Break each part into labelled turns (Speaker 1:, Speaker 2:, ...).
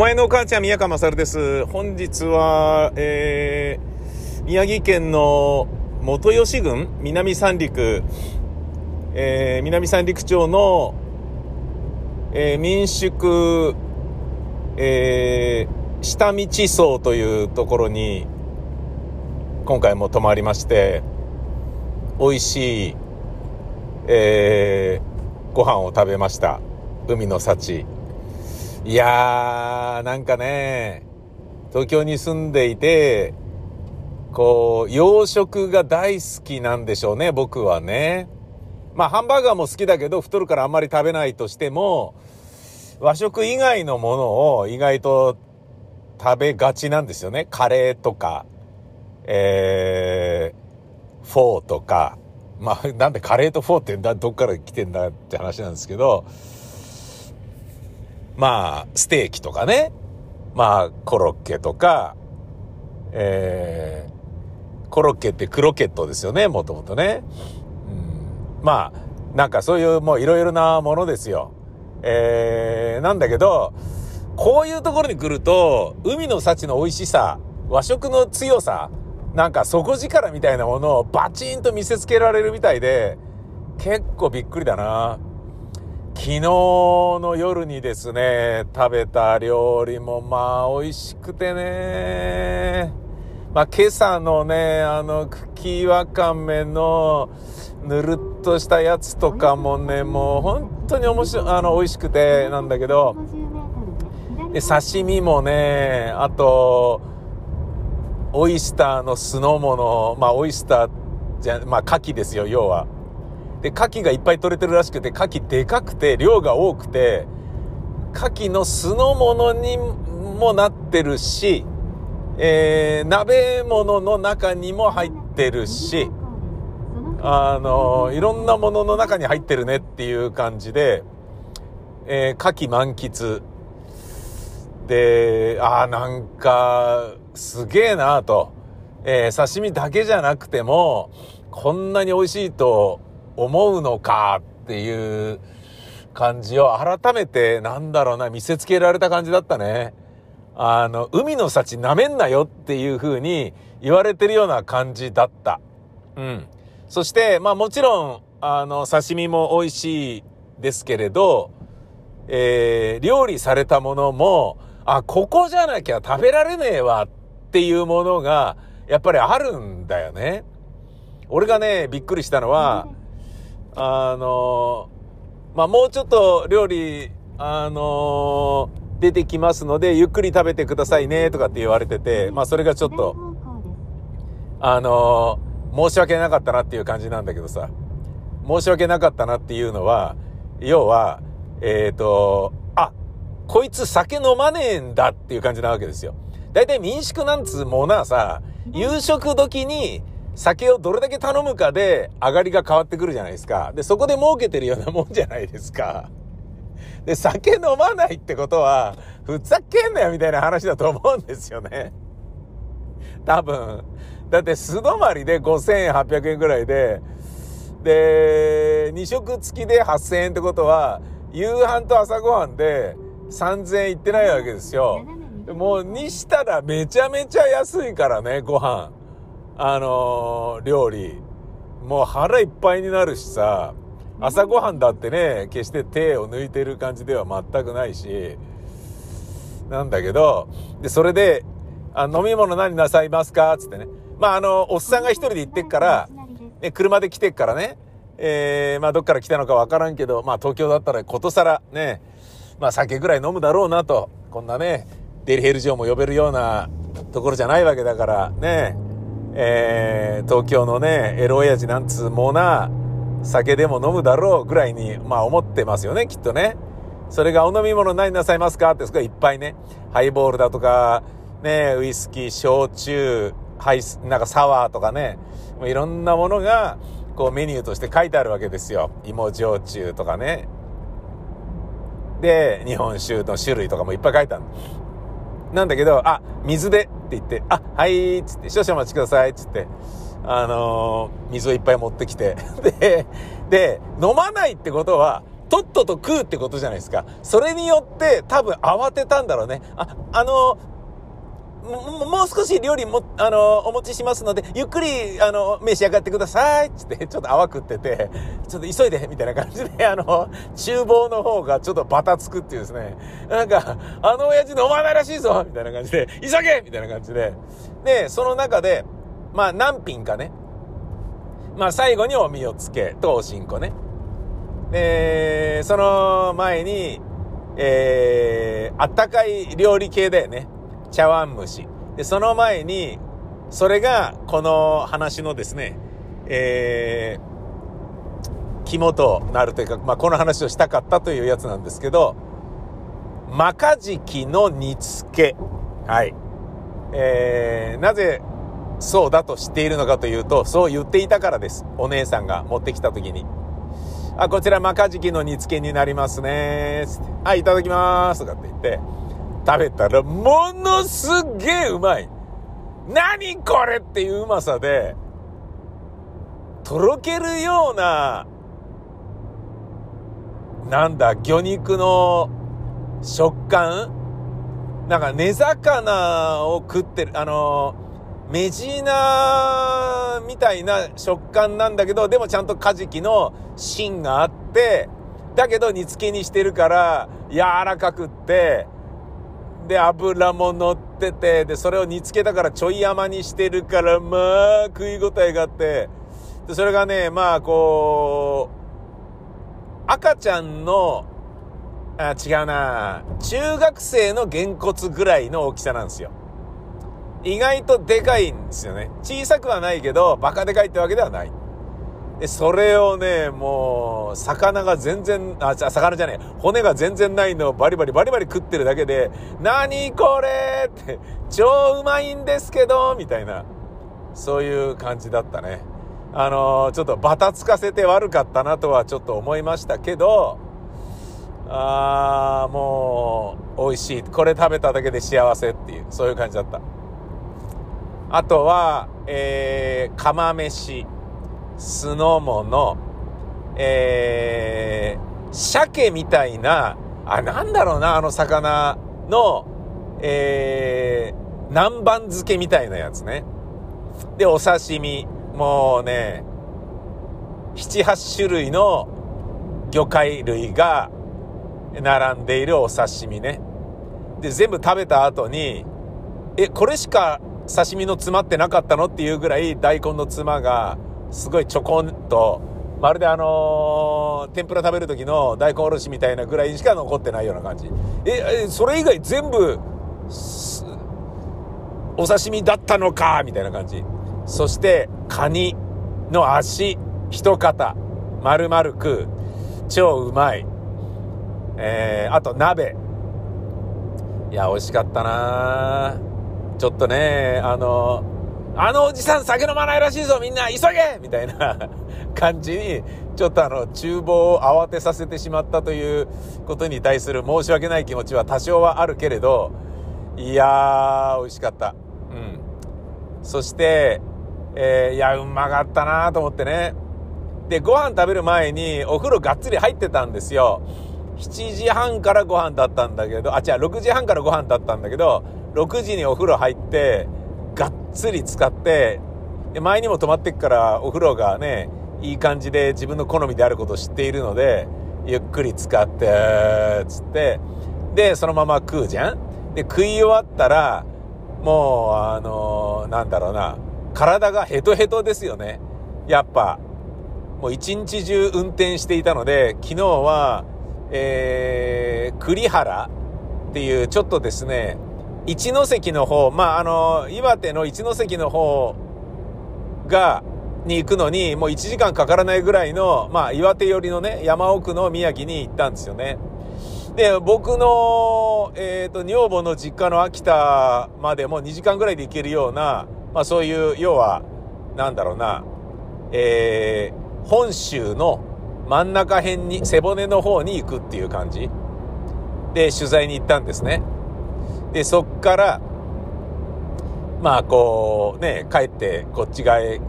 Speaker 1: 前のお母ちゃん、宮川勝です。本日は、えー、宮城県の元吉郡南三陸、えー、南三陸町の、えー、民宿、えー、下道荘というところに、今回も泊まりまして、美味しい、えー、ご飯を食べました。海の幸。いやー、なんかね、東京に住んでいて、こう、洋食が大好きなんでしょうね、僕はね。まあ、ハンバーガーも好きだけど、太るからあんまり食べないとしても、和食以外のものを意外と食べがちなんですよね。カレーとか、えー、フォーとか。まあ、なんでカレーとフォーってどっから来てんだって話なんですけど、まあ、ステーキとかね、まあ、コロッケとか、えー、コロッケってクロケットですよね、もともとね。うん、まあ、なんかそういうもういろいろなものですよ。えー、なんだけど、こういうところに来ると、海の幸の美味しさ、和食の強さ、なんか底力みたいなものをバチンと見せつけられるみたいで、結構びっくりだな。昨日の夜にですね、食べた料理もまあ美味しくてね、まあ今朝のね、あの茎わかめのぬるっとしたやつとかもね、もう本当に面白い、あの美味しくてなんだけど、で刺身もね、あと、オイスターの酢の物、まあオイスターじゃ、まあ牡蠣ですよ、要は。で、牡蠣がいっぱい取れてるらしくて、牡蠣でかくて、量が多くて、牡蠣の酢の物にもなってるし、えー、鍋物の中にも入ってるし、あの、いろんなものの中に入ってるねっていう感じで、えー、牡蠣満喫。で、ああ、なんか、すげえなと。えー、刺身だけじゃなくても、こんなに美味しいと思うのかっていう感じを改めてなんだろうな、見せつけられた感じだったね。あの、海の幸舐めんなよっていう風に言われてるような感じだった。うん。そして、まあもちろん、あの、刺身も美味しいですけれど、えー、料理されたものも、あ、ここじゃなきゃ食べられねえわっていうものが、やっぱりあるんだよね。俺がね、びっくりしたのは、あのまあ、もうちょっと料理、あの出てきますので、ゆっくり食べてくださいね、とかって言われてて、まあ、それがちょっと、あの申し訳なかったなっていう感じなんだけどさ、申し訳なかったなっていうのは、要は、えっ、ー、と、あ、こいつ酒飲まねえんだっていう感じなわけですよ。だいたい民宿なんつうものはさ、夕食時に酒をどれだけ頼むかで上がりが変わってくるじゃないですか。で、そこで儲けてるようなもんじゃないですか。で、酒飲まないってことは、ふざけんなよみたいな話だと思うんですよね。多分。だって素泊まりで5800円ぐらいで、で、2食付きで8000円ってことは、夕飯と朝ごはんで3000円いってないわけですよ。もうにしたらめちゃめちゃ安いからね、ご飯。あのー、料理。もう腹いっぱいになるしさ、朝ごはんだってね、決して手を抜いてる感じでは全くないし、なんだけど、で、それで、あ飲み物何なさいますか？つってね。まあ、あの、おっさんが一人で行ってっから、ね、車で来てっからね、えー、まあ、どっから来たのかわからんけど、まあ、東京だったらことさらね、まあ、酒ぐらい飲むだろうなと、こんなね、デリヘル嬢も呼べるようなところじゃないわけだから、ね、えー、東京のね、エロ親父なんつうもな、酒でも飲むだろうぐらいに、まあ思ってますよね、きっとね。それがお飲み物何なさいますかって、そこいっぱいね、ハイボールだとか、ね、ウイスキー、焼酎、ハイス、なんかサワーとかね、もういろんなものが、こうメニューとして書いてあるわけですよ。芋焼酎とかね。で、日本酒の種類とかもいっぱい書いてある。なんだけど、あ、水でって言って、あ、はいっつって、少々お待ちくださいっつって、あのー、水をいっぱい持ってきて、で、で、飲まないってことは、とっとと食うってことじゃないですか。それによって多分慌てたんだろうね。あ、あの、もう少し料理も、あの、お持ちしますので、ゆっくり、あの、召し上がってください。つって、ちょっと泡食ってて、ちょっと急いで、みたいな感じで、あの、厨房の方がちょっとバタつくっていうですね、なんか、あの親父飲まないらしいぞみたいな感じで、急げみたいな感じで。で、その中で、まあ何品かね、まあ最後にお身をつけとおしんこね。で、その前に、えー、あったかい料理系だよね。茶碗蒸し。で、その前に、それが、この話のですね、えー、肝となるというか、まあ、この話をしたかったというやつなんですけど、マカジキの煮付け。はい。えー、なぜそうだと知っているのかというと、そう言っていたからです。お姉さんが持ってきた時に。あ、こちらマカジキの煮付けになりますね。はい、いただきます。とかって言って、食べたらものすげえうまい。何これっていううまさで、とろけるような、なんだ、魚肉の食感？なんか根魚を食ってる、あの、メジナみたいな食感なんだけど、でもちゃんとカジキの芯があって、だけど煮付けにしてるから柔らかくって、で、油も乗ってて、で、それを煮付けたからちょい甘にしてるから、まあ、食い応えがあって、で、それがね、まあ、こう、赤ちゃんの、あ、違うな中学生のげんこつぐらいの大きさなんですよ。意外とでかいんですよね。小さくはないけど、バカでかいってわけではない。で、それをね、もう、魚が全然、あ、魚じゃねえ、骨が全然ないのをバリバリバリバリ食ってるだけで、何これって、超うまいんですけど、みたいな、そういう感じだったね。あのー、ちょっとバタつかせて悪かったなとはちょっと思いましたけど、あー、もう、美味しい。これ食べただけで幸せっていう、そういう感じだった。あとは、えー、釜飯。酢の物、えー、鮭みたいな、あ、なんだろうな、あの魚の、えー、南蛮漬けみたいなやつね。で、お刺身。もうね、7、8種類の魚介類が並んでいるお刺身ね。で、全部食べた後に、え、これしか刺身の詰まってなかったの？っていうぐらい大根のつまがすごいちょこんと、まるであのー、天ぷら食べる時の大根おろしみたいなぐらいしか残ってないような感じ。え、それ以外全部、お刺身だったのかみたいな感じ。そして、カニの足、一肩、丸々食う。超うまい。えー、あと鍋。いや、美味しかったなちょっとね、あのあのおじさん酒飲まないらしいぞみんな急げみたいな 感じに、ちょっとあの、厨房を慌てさせてしまったということに対する申し訳ない気持ちは多少はあるけれど、いやー、美味しかった。うん。そして、えー、いや、うまかったなと思ってね。で、ご飯食べる前にお風呂がっつり入ってたんですよ。7時半からご飯だったんだけど、あ、違う、6時半からご飯だったんだけど、6時にお風呂入って、がっつり使って、前にも泊まってっからお風呂がね、いい感じで自分の好みであることを知っているので、ゆっくり使って、つって、で、そのまま食うじゃん?で、食い終わったら、もう、あのー、なんだろうな、体がヘトヘトですよね。やっぱ、もう一日中運転していたので、昨日は、えー、栗原っていうちょっとですね、一関の方、まあ、あの、岩手の一関の方が、に行くのに、もう1時間かからないぐらいの、まあ、岩手寄りのね、山奥の宮城に行ったんですよね。で、僕の、えっ、ー、と、女房の実家の秋田までも2時間ぐらいで行けるような、まあ、そういう、要は、なんだろうな、えー、本州の真ん中辺に、背骨の方に行くっていう感じで取材に行ったんですね。で、そっから、まあこうね、帰ってこっち側へ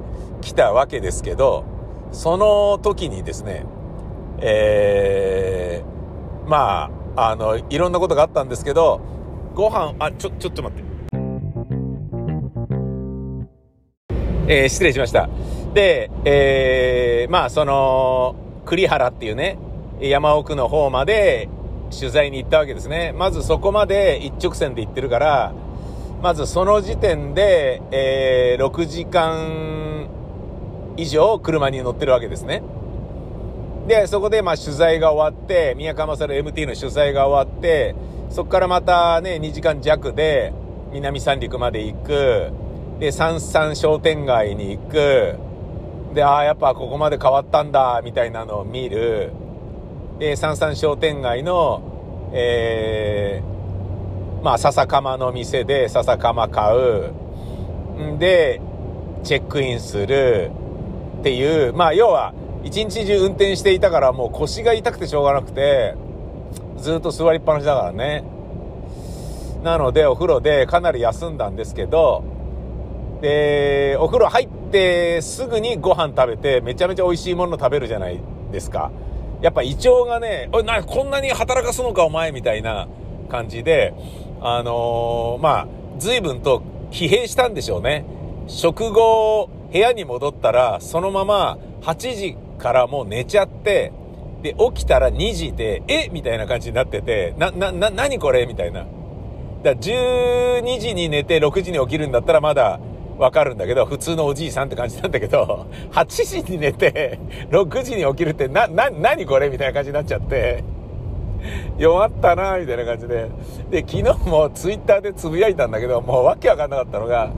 Speaker 1: 来たわけですけど、その時にですね、えー、まあ、あの、いろんなことがあったんですけど、ご飯、あ、ちょ、ちょっと待って。えー、失礼しました。で、えー、まあ、その、栗原っていうね、山奥の方まで取材に行ったわけですね。まずそこまで一直線で行ってるから、まずその時点で、えー、6時間以上車に乗ってるわけですね。で、そこでまあ取材が終わって、宮川勝 MT の取材が終わって、そこからまたね、2時間弱で南三陸まで行く。で、三々商店街に行く。で、ああ、やっぱここまで変わったんだ、みたいなのを見る。で、三々商店街の、えー、まあ、笹かまの店で笹かま買う。んで、チェックインする。っていう、まあ、要は、一日中運転していたからもう腰が痛くてしょうがなくて、ずっと座りっぱなしだからね。なので、お風呂でかなり休んだんですけど、で、お風呂入ってすぐにご飯食べて、めちゃめちゃ美味しいもの食べるじゃないですか。やっぱ胃腸がね、おい、な、こんなに働かすのかお前みたいな感じで、あのー、まあ、随分と疲弊したんでしょうね。食後、部屋に戻ったら、そのまま8時からもう寝ちゃって、で、起きたら2時で、え？みたいな感じになってて、な、な、な、何これ？みたいな。だ12時に寝て6時に起きるんだったらまだわかるんだけど、普通のおじいさんって感じなんだけど、8時に寝て、6時に起きるって、な、な、何これみたいな感じになっちゃって、弱ったなみたいな感じで。で、昨日もツイッターでつぶやいたんだけど、もうわけわかんなかったのが、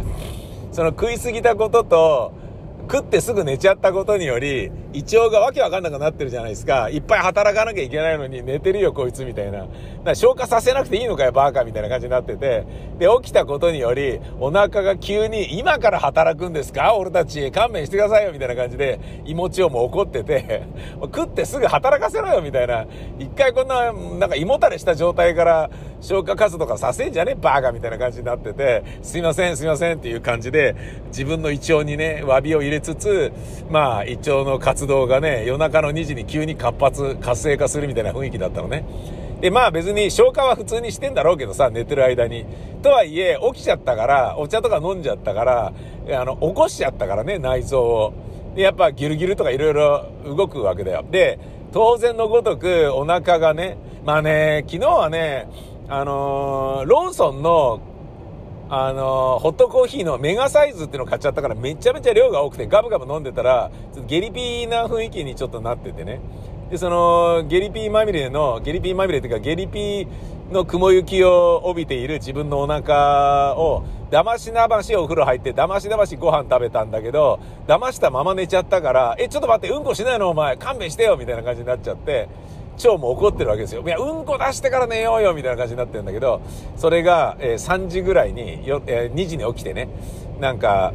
Speaker 1: その食いすぎたことと、食ってすぐ寝ちゃったことにより、胃腸がわけわかんなくなってるじゃないですか。いっぱい働かなきゃいけないのに寝てるよこいつみたいな。だから消化させなくていいのかよバーカみたいな感じになってて。で、起きたことにより、お腹が急に今から働くんですか？俺たち勘弁してくださいよみたいな感じで、胃持ちをも怒ってて、食ってすぐ働かせろよみたいな。一回こんな、なんか胃もたれした状態から消化活動がさせんじゃねバーカみたいな感じになってて、すいませんすいませんっていう感じで、自分の胃腸にね、詫びを入れつつ、まあ、胃腸の活動がね、夜中の2時に急に活発、活性化するみたいな雰囲気だったのね。で、まあ別に消化は普通にしてんだろうけどさ、寝てる間に。とはいえ、起きちゃったから、お茶とか飲んじゃったから、あの、起こしちゃったからね、内臓を。で、やっぱギルギルとか色々動くわけだよ。で、当然のごとくお腹がね、まあね、昨日はね、あのー、ローソンのあの、ホットコーヒーのメガサイズっていうのを買っちゃったからめちゃめちゃ量が多くてガブガブ飲んでたら、ちょっとゲリピーな雰囲気にちょっとなっててね。で、その、ゲリピーまみれの、ゲリピーまみれっていうか、ゲリピーの雲行きを帯びている自分のお腹を、騙しなばしお風呂入って、騙しなばしご飯食べたんだけど、騙したまま寝ちゃったから、え、ちょっと待って、うんこしないのお前、勘弁してよみたいな感じになっちゃって、腸も怒ってるわけですよ。いや、うんこ出してから寝ようよみたいな感じになってるんだけど、それが、えー、3時ぐらいによ、えー、2時に起きてね、なんか、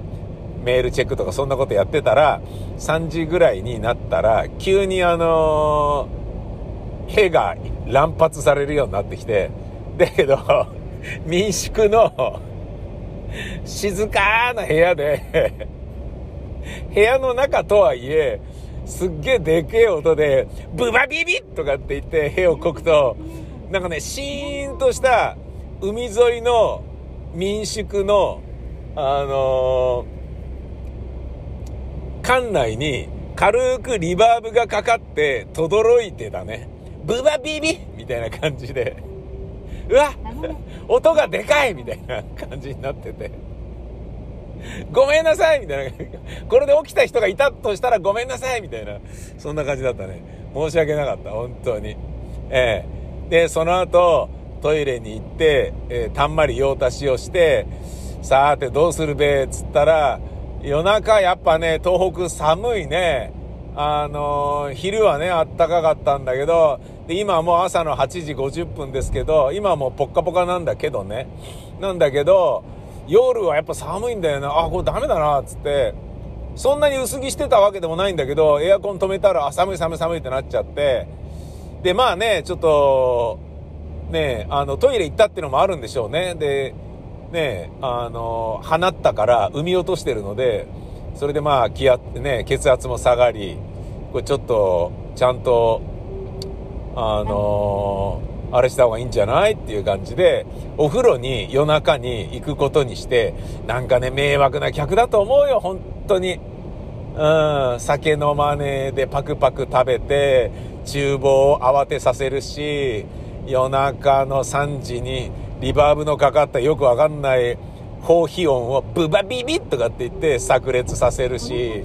Speaker 1: メールチェックとかそんなことやってたら、3時ぐらいになったら、急にあのー、屁が乱発されるようになってきて、だけど、民宿の静かな部屋で部屋の中とはいえ、すっげえでけえ音で、ブバビビとかって言って屁をこくと、なんかね、シーンとした海沿いの民宿の、あのー、館内に軽くリバーブがかかって、轟いてたね。ブバビビみたいな感じで、うわ音がでかいみたいな感じになってて。ごめんなさいみたいな。これで起きた人がいたとしたらごめんなさいみたいな。そんな感じだったね。申し訳なかった。本当に。ええー、で、その後、トイレに行って、えー、たんまり用足しをして、さーてどうするべつったら、夜中やっぱね、東北寒いね。あのー、昼はね、あったかかったんだけど、で、今もう朝の8時50分ですけど、今もうポッカポカなんだけどね。なんだけど、夜はやっぱ寒いんだよな。あ、これダメだな、つって。そんなに薄着してたわけでもないんだけど、エアコン止めたら、あ、寒い寒い寒いってなっちゃって。で、まあね、ちょっと、ね、あの、トイレ行ったっていうのもあるんでしょうね。で、ね、あの、放ったから産み落としてるので、それでまあ気圧、ね、血圧も下がり、これちょっと、ちゃんとあの、あれした方がいいんじゃない？っていう感じで、お風呂に夜中に行くことにして、なんかね、迷惑な客だと思うよ、本当に。うん、酒飲まねえでパクパク食べて、厨房を慌てさせるし、夜中の3時にリバーブのかかったよくわかんない高ヒー音をブバビビとかって言って炸裂させるし、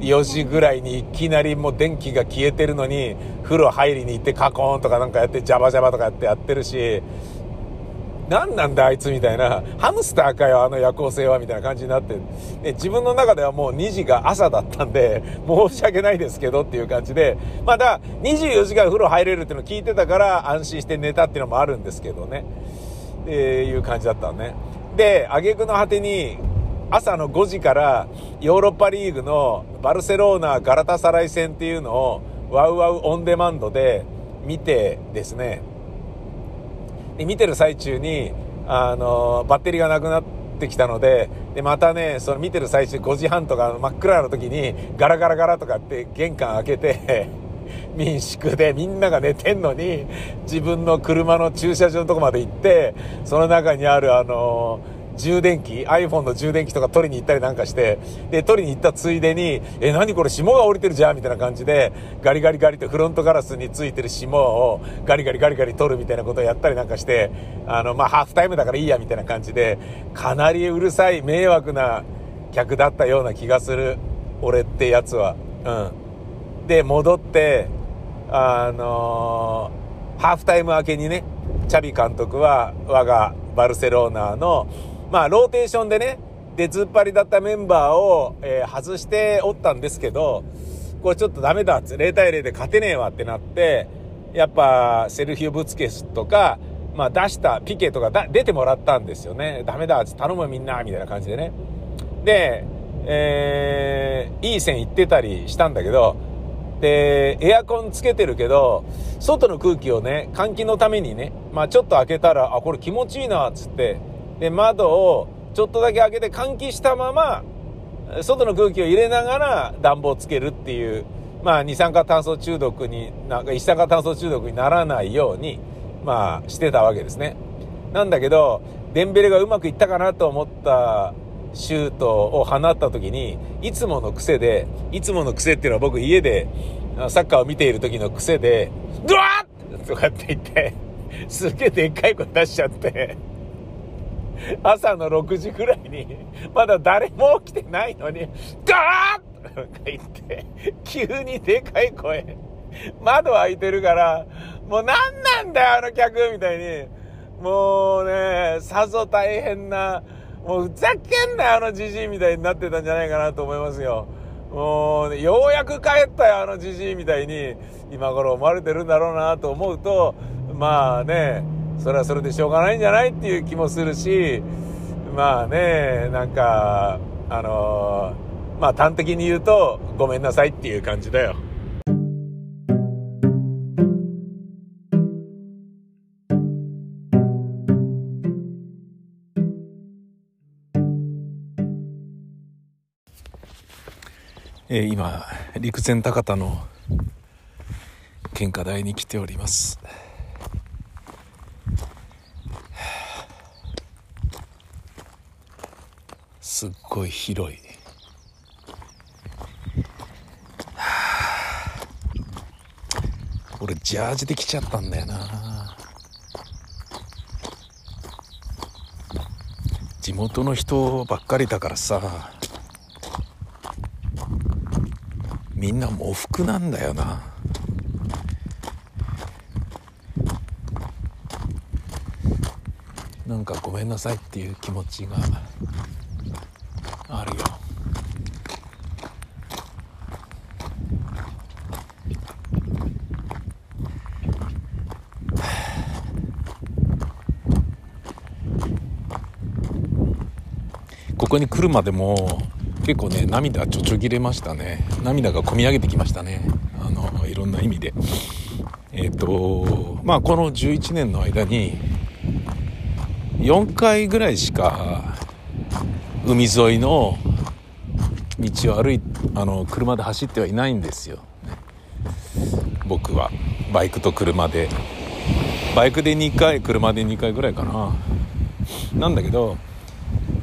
Speaker 1: 4時ぐらいにいきなりもう電気が消えてるのに、風呂入りに行ってカコーンとかなんかやってジャバジャバとかやってやってるし、何なんだあいつみたいな、ハムスターかよあの夜行性はみたいな感じになって、ね、自分の中ではもう2時が朝だったんで、申し訳ないですけどっていう感じで、まだ24時間風呂入れるっていうの聞いてたから安心して寝たっていうのもあるんですけどね、っていう感じだったのね。で、挙句の果てに、朝の5時からヨーロッパリーグのバルセロナ・ガラタサライ戦っていうのをワウワウオンデマンドで見てですね、で見てる最中に、あの、バッテリーがなくなってきたので、で、またね、その見てる最中5時半とか真っ暗な時にガラガラガラとかって玄関開けて 民宿でみんなが寝てんのに、自分の車の駐車場のとこまで行って、その中にあるあのー充電器、iPhone の充電器とか取りに行ったりなんかして、で、取りに行ったついでに、え、何これ霜が降りてるじゃんみたいな感じで、ガリガリガリとフロントガラスについてる霜をガリガリガリガリ取るみたいなことをやったりなんかして、あの、まあ、ハーフタイムだからいいやみたいな感じで、かなりうるさい迷惑な客だったような気がする。俺ってやつは。うん。で、戻って、あのー、ハーフタイム明けにね、チャビ監督は我がバルセロナのまあ、ローテーションでね、で、ずっぱりだったメンバーを、えー、外しておったんですけど、これちょっとダメだっつ、0対0で勝てねえわってなって、やっぱ、セルヒオ・ブスケツとか、まあ、出したピケとかだ出てもらったんですよね。ダメだっつ、頼むみんな、みたいな感じでね。で、えー、いい線行ってたりしたんだけど、で、エアコンつけてるけど、外の空気をね、換気のためにね、まあちょっと開けたら、あ、これ気持ちいいな、つって、で、窓をちょっとだけ開けて換気したまま、外の空気を入れながら暖房をつけるっていう、まあ、二酸化炭素中毒に、なんか一酸化炭素中毒にならないように、まあ、してたわけですね。なんだけど、デンベレがうまくいったかなと思ったシュートを放った時に、いつもの癖で、いつもの癖っていうのは僕家でサッカーを見ている時の癖で、ドワッとかって言って、すげえでっかい声出しちゃって、朝の6時ぐらいに、まだ誰も起きてないのに、ガーッとか言って、急にでかい声。窓開いてるから、もう何なんだよ、あの客みたいに。もうね、さぞ大変な、もうふざけんなよ、あのじじいみたいになってたんじゃないかなと思いますよ。もう、ね、ようやく帰ったよ、あのじじいみたいに、今頃思われてるんだろうなと思うと、まあね、それはそれでしょうがないんじゃないっていう気もするし、まあね、なんか、あの、まあ端的に言うと、ごめんなさいっていう感じだよ。えー、今陸前高田の献花台に来ております。すっごい広い、俺ジャージで来ちゃったんだよな。地元の人ばっかりだからさみんな喪服なんだよな。なんかごめんなさいっていう気持ちがあるよこに来るまでも結構ね涙ちょちょぎれましたね。涙がこみ上げてきましたね。あのいろんな意味で。えっ、ー、とまあこの11年の間に4回ぐらいしか海沿いの道を歩いあの車で走ってはいないんですよ。僕は。バイクと車で。バイクで2回車で2回ぐらいかな。なんだけど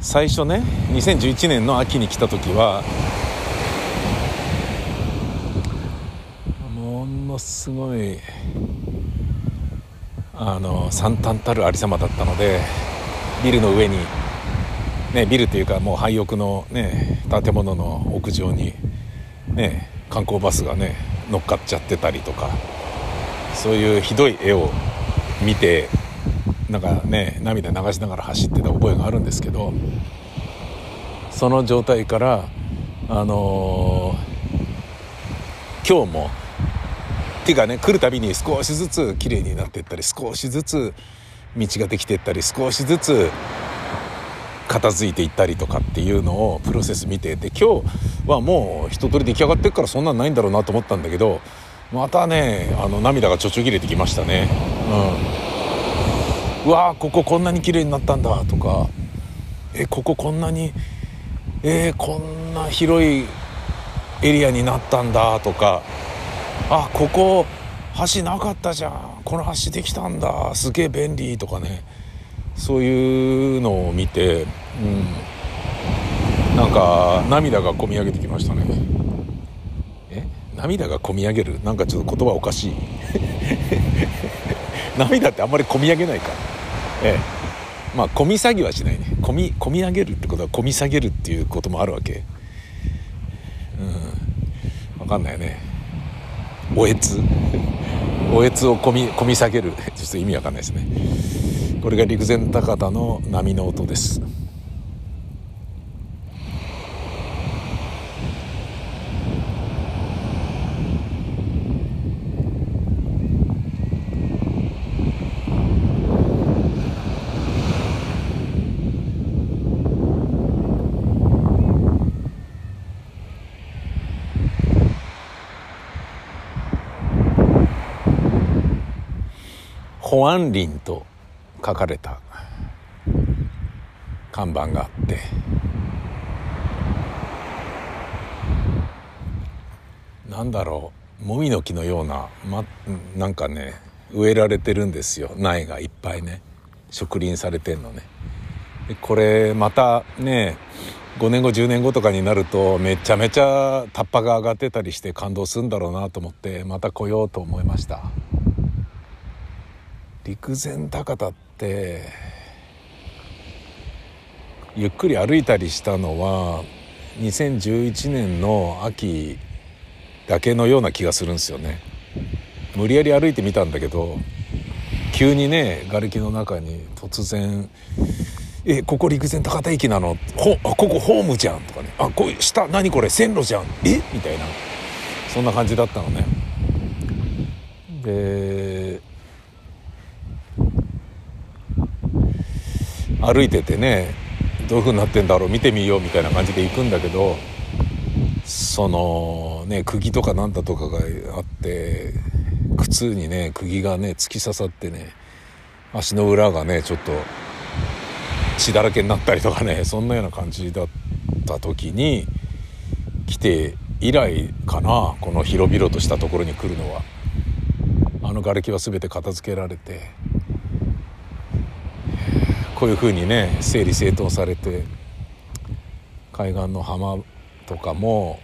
Speaker 1: 最初ね2011年の秋に来た時はものすごいあの惨憺たるありさまだったのでビルの上にねビルというかもう廃屋のね建物の屋上にね観光バスがね乗っかっちゃってたりとかそういうひどい絵を見てなんかね涙流しながら走ってた覚えがあるんですけどその状態からあのー、今日もっていうかね来るたびに少しずつ綺麗になっていったり少しずつ道ができていったり少しずつ片付いていったりとかっていうのをプロセス見てて今日はもう一通り出来上がってるからそんなんないんだろうなと思ったんだけどまたねあの涙がちょちょぎれてきましたね。うん。うわーこここんなに綺麗になったんだとかえこここんなにえー、こんな広いエリアになったんだとかあここ橋なかったじゃんこの橋できたんだすげえ便利とかねそういうのを見て、うん、なんか涙がこみ上げてきましたね。え？涙がこみ上げる？なんかちょっと言葉おかしい。涙ってあんまりこみ上げないか。らええ。まあ込み下げはしないね。込み込み上げるってことは込み下げるっていうこともあるわけ。うん。分かんないね。おえつ？おえつを込み込み下げる。ちょっと意味わかんないですね。これが陸前高田の波の音です。保安林と書かれた看板があってなんだろうもみの木のような、ま、なんかね植えられてるんですよ。苗がいっぱいね。植林されてんのね。でこれまたね5年後10年後とかになるとめちゃめちゃタッパが上がってたりして感動するんだろうなと思ってまた来ようと思いました。陸前高田ってゆっくり歩いたりしたのは2011年の秋だけのような気がするんですよね。無理やり歩いてみたんだけど急にね瓦礫の中に突然「えここ陸前高田駅なの？ほあここホームじゃん」とかね「あこう下何これ？線路じゃん。え？みたいな。そんな感じだったのね。で歩いててねどういう風になってんだろう見てみようみたいな感じで行くんだけどそのね釘とかなんだとかがあって靴にね釘がね突き刺さってね足の裏がねちょっと血だらけになったりとかねそんなような感じだった時に来て以来かなこの広々としたところに来るのは。あの瓦礫は全て片付けられてこういうふうにね整理整頓されて海岸の浜とかも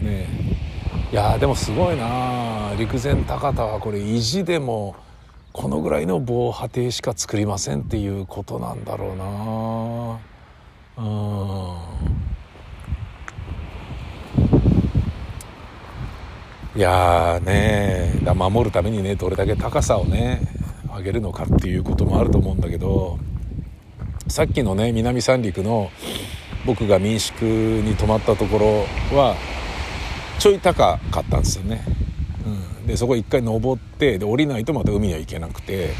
Speaker 1: ね。いやでもすごいな陸前高田はこれ意地でもこのぐらいの防波堤しか作りませんっていうことなんだろうなうん。いやね守るためにねどれだけ高さをね上げるのかっていうこともあると思うんだけど。さっきのね南三陸の僕が民宿に泊まったところはちょい高かったんですよね、うん、でそこ一回登ってで降りないとまた海には行けなくて。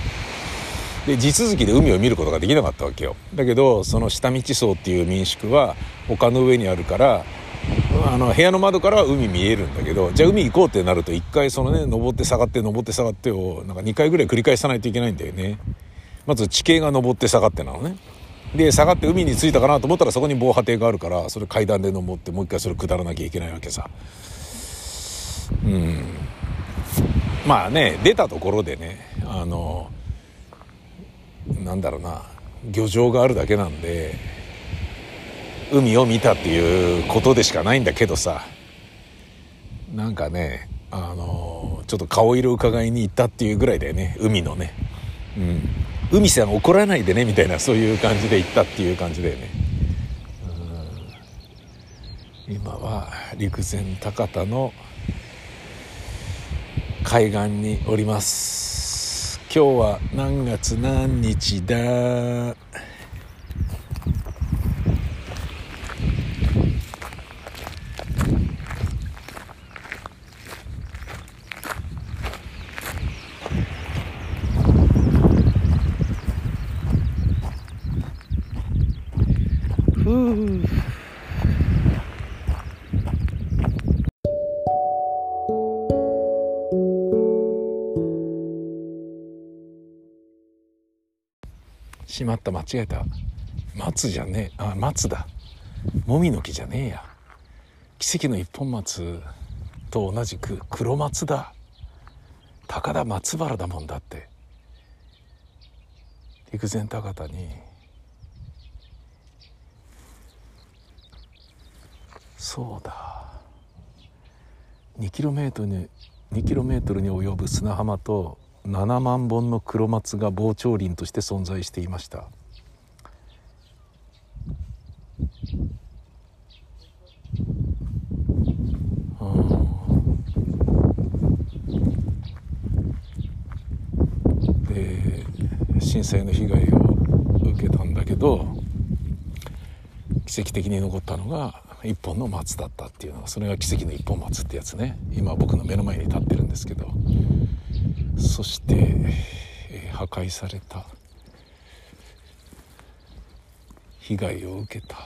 Speaker 1: で地続きで海を見ることができなかったわけよ。だけどその下道荘っていう民宿は丘の上にあるからあの部屋の窓からは海見えるんだけどじゃあ海行こうってなると一回そのね登って下がって登って下がってをなんか2回ぐらい繰り返さないといけないんだよね。まず地形が登って下がってなのね。で下がって海に着いたかなと思ったらそこに防波堤があるからそれ階段で登ってもう一回それ下らなきゃいけないわけさ。うん。まあね出たところでねあのなんだろうな漁場があるだけなんで海を見たっていうことでしかないんだけどさなんかねあのちょっと顔色伺いに行ったっていうぐらいだよね海のね。うん。海さん怒らないでねみたいなそういう感じで行ったっていう感じだよね。今は陸前高田の海岸におります。今日は何月何日だ？しまった間違えた。松じゃねえ。あ松だ。もみの木じゃねえや。奇跡の一本松と同じく黒松だ。高田松原だもんだって。陸前高田にそうだ。2km に 2km に及ぶ砂浜と7万本の黒松が防潮林として存在していました。で震災の被害を受けたんだけど奇跡的に残ったのが一本の松だったっていうのがそれが奇跡の一本松ってやつね。今僕の目の前に立ってるんですけど。そして、えー、破壊された。被害を受けた、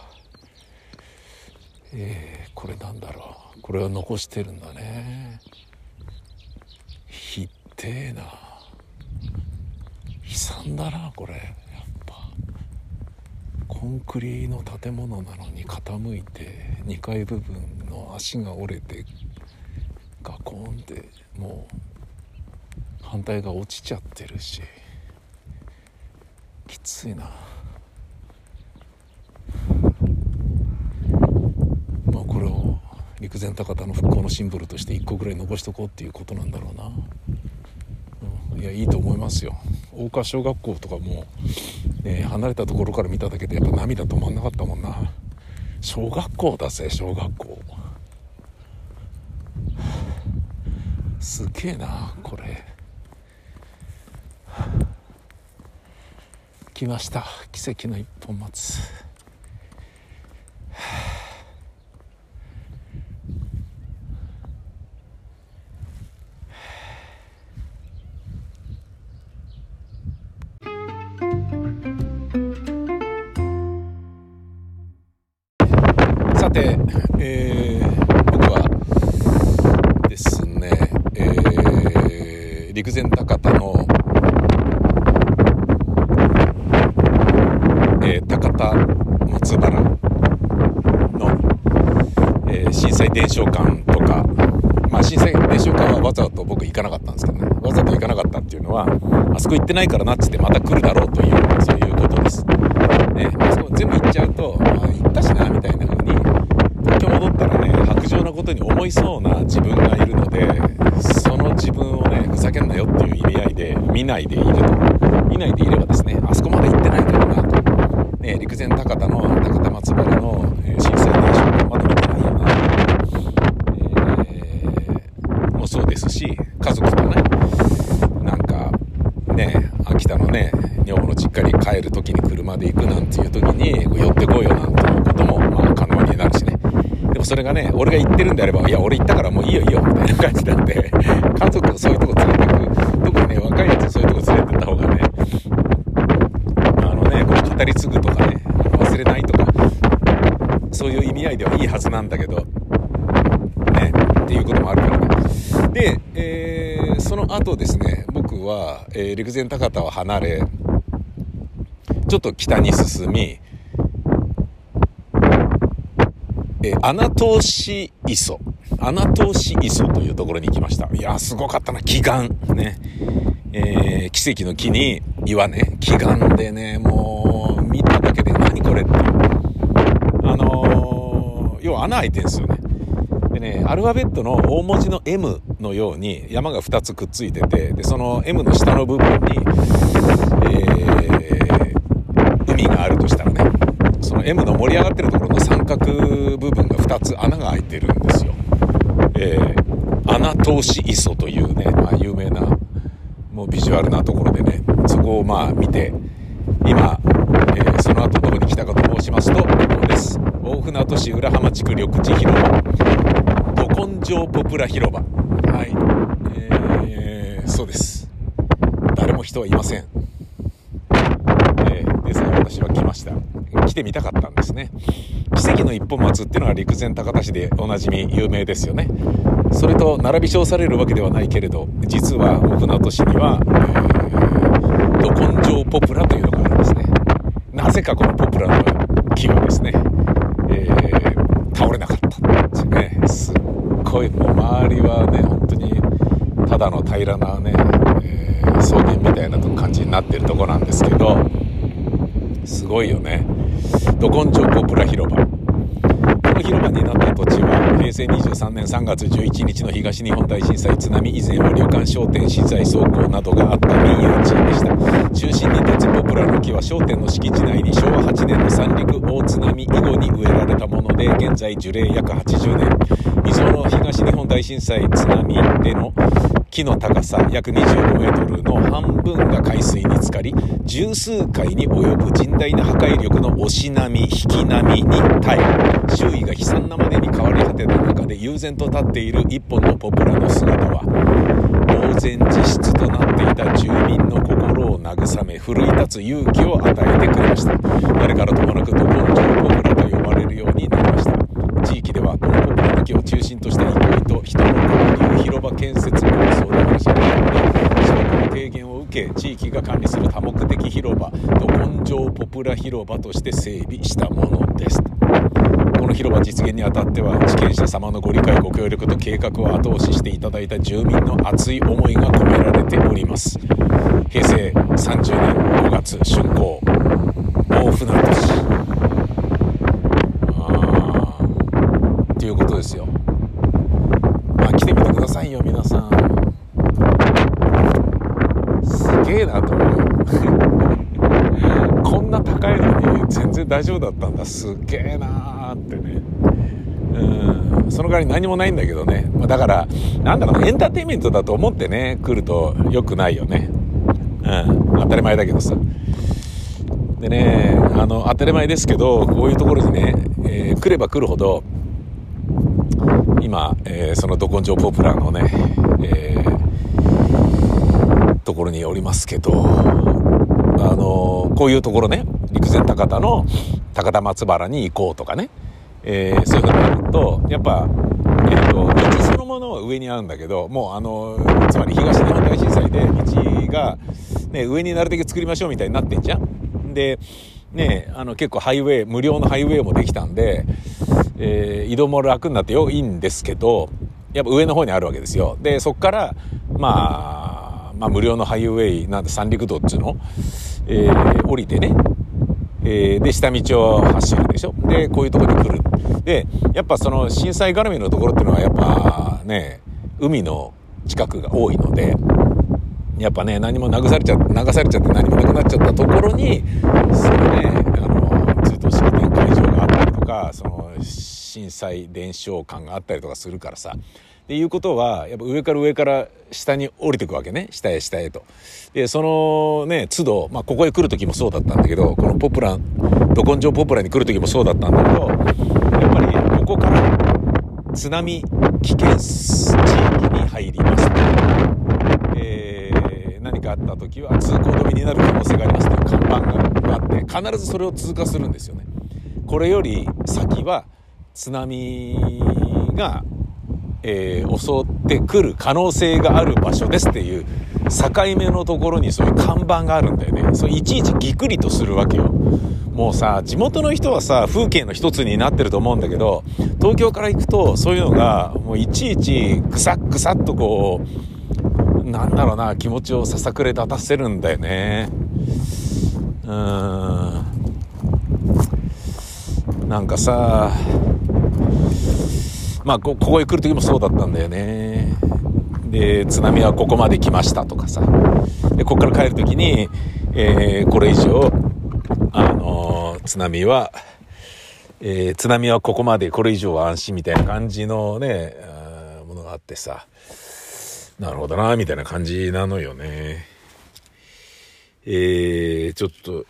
Speaker 1: えー、これなんだろう。これを残してるんだね。ひってえな。悲惨だなこれ。やっぱ。コンクリの建物なのに傾いて2階部分の足が折れてガコンってもう反対が落ちちゃってるし。きついな。まあこれを陸前高田の復興のシンボルとして1個ぐらい残しとこうっていうことなんだろうな、うん、いやいいと思いますよ。大川小学校とかも、ね、離れたところから見ただけでやっぱ涙止まんなかったもんな。小学校だぜ小学校。すげえなこれ。来ました。奇跡の一本松。ないからなっつってまた来るだろうという、そういうことです。ね、あそこ全部行っちゃうと、あ行ったしな、みたいな風に、東京戻ったらね、白状なことに思いそうな自分がいるので、その自分をね、ふざけんなよっていう意味合いで見ないでいると。見ないでいればですね、あそこまで行ってないからなと。ね、陸前高田の高田松原の震災伝承館まだ見てないよな。そうですし家族とねなんかね秋田のね女房の実家に帰る時に車で行くなんていう時に寄ってこいよなんていうこともまあ可能になるしねでもそれがね俺が言ってるんであればいや俺行ったからもういいよいいよみたいな感じなんで 家族をそういうとこ連れてく特にね若いやつそういうとこ連れてった方がねあのねこれ語り継ぐとかね忘れないとかそういう意味合いではいいはずなんだけどねっていうこともあるからね。で、えー、その後ですね、僕は、えー、陸前高田を離れ、ちょっと北に進み、えー、穴通し磯穴通し磯というところに行きました。いや、すごかったな、祈願。ね。えー、奇跡の木に岩ね、祈願でね、もう、見ただけで何これっていう。あのー、要は穴開いてんすよね。でね、アルファベットの大文字の M のように山が2つくっついてて、で、その M の下の部分に、えー、海があるとしたらね、その M の盛り上がってるところの三角部分が2つ穴が開いてるんですよ。えー、穴通し磯というね、まあ有名な、もうビジュアルなところでね、そこをまあ見て、今、えー、その後どこに来たかと申しますと、ここです。大船渡市浦浜地区緑地広場、ど根性ポプラ広場。はい。えー、そうです。誰も人はいません。えー、ですが私は来ました。来てみたかったんですね。奇跡の一本松っていうのは陸前高田市でおなじみ有名ですよね。それと並び称されるわけではないけれど、実は大船渡市には、えー、ど根性ポプラというのがあるんですね。なぜかこのポプラの木がですね、えー、倒れなかったんですね。すっごい、もう周りはね、本当にただの平らなね、えー、草原みたいな感じになってるとこなんですけど、すごいよね。ど根性ポプラ広場こ。の広場になった土地は平成23年3月11日の東日本大震災津波以前は旅館商店資材倉庫などがあった民有地でした中心に立つポプラの木は商店の敷地内に昭和8年の三陸大津波以後に植えられたもので現在樹齢約80年溝の東日本大震災津波での木の高さ約25メートルの半分が海水に浸かり、十数回に及ぶ甚大な破壊力の押し波、引き波に耐え、周囲が悲惨なまでに変わり果てた中で悠然と立っている一本のポプラの姿は、呆然自失となっていた住民の心を慰め、奮い立つ勇気を与えてくれました。誰からともなくど根性ポプラと呼ばれるようになりました。地域ではこのポプラの木を中心とした憩いと人の交流広場建設構想で話し合って四国の提言を受け地域が管理する多目的広場ど根性ポプラ広場として整備したものです。この広場実現にあたっては地権者様のご理解ご協力と計画を後押ししていただいた住民の熱い思いが込められております。平成30年5月竣工。大船渡市ということですよまあ来てみてくださいよ皆さんすげえなと思うこんな高いのに全然大丈夫だったんだ。すげえなーってね。うん。その代わり何もないんだけどね、まあ、だからなんだろうエンターテインメントだと思ってね来ると良くないよね。うん。当たり前だけどさ。でねあの当たり前ですけどこういうところにね、えー、来れば来るほど今、えー、そのど根性ポプラのね、えー、ところにおりますけど、あのこういうところね、陸前高田の高田松原に行こうとかね、えー、そういうふうになると、やっぱ、えっ、と、道そのものは上にあるんだけど、もうあの、つまり東日本大震災で道が、ね、上になるだけ作りましょうみたいになってんじゃん。で、ね、あの結構ハイウェイ、無料のハイウェイもできたんで、えー、移動も楽になってよ、いいんですけど、やっぱ上の方にあるわけですよ。で、そっから、まあ、まあ無料のハイウェイ、なんて三陸道っつうの、えー、降りてね、えー、で、下道を走るでしょ？で、こういうとこに来る。で、やっぱその震災絡みのところっていうのはやっぱね、海の近くが多いので、やっぱね、何も流されちゃ、流されちゃって何もなくなっちゃったところに、そのね、あの、通等式典会場があったりとか、その、震災伝承館があったりとかするからさ。っていうことは、やっぱ上から上から下に降りてくわけね。下へ下へと。で、そのね、都度、まあ、ここへ来る時もそうだったんだけど、このポプラン、ど根性ポプラに来る時もそうだったんだけど、やっぱりここから津波危険地域に入りますえー、何かあった時は通行止めになる可能性がありますという看板があって必ずそれを通過するんですよねこれより先は津波が、えー、襲ってくる可能性がある場所ですっていう境目のところにそういう看板があるんだよねそれいちいちぎくりとするわけよもうさ、地元の人はさ、風景の一つになってると思うんだけど、東京から行くと、そういうのが、もういちいち、ぐさっぐさっとこう、なんだろうな、気持ちをささくれ立たせるんだよね。うん。なんかさ、まあこ、こへ来る時もそうだったんだよね。で、津波はここまで来ましたとかさ。で、ここから帰る時に、えー、これ以上、あのー、津波は、えー、津波はここまでこれ以上は安心みたいな感じのね、ものがあってさ、なるほどな、みたいな感じなのよね。えー、ちょっと、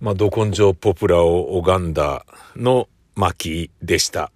Speaker 1: まあ、ど根性ポプラを拝んだの巻でした。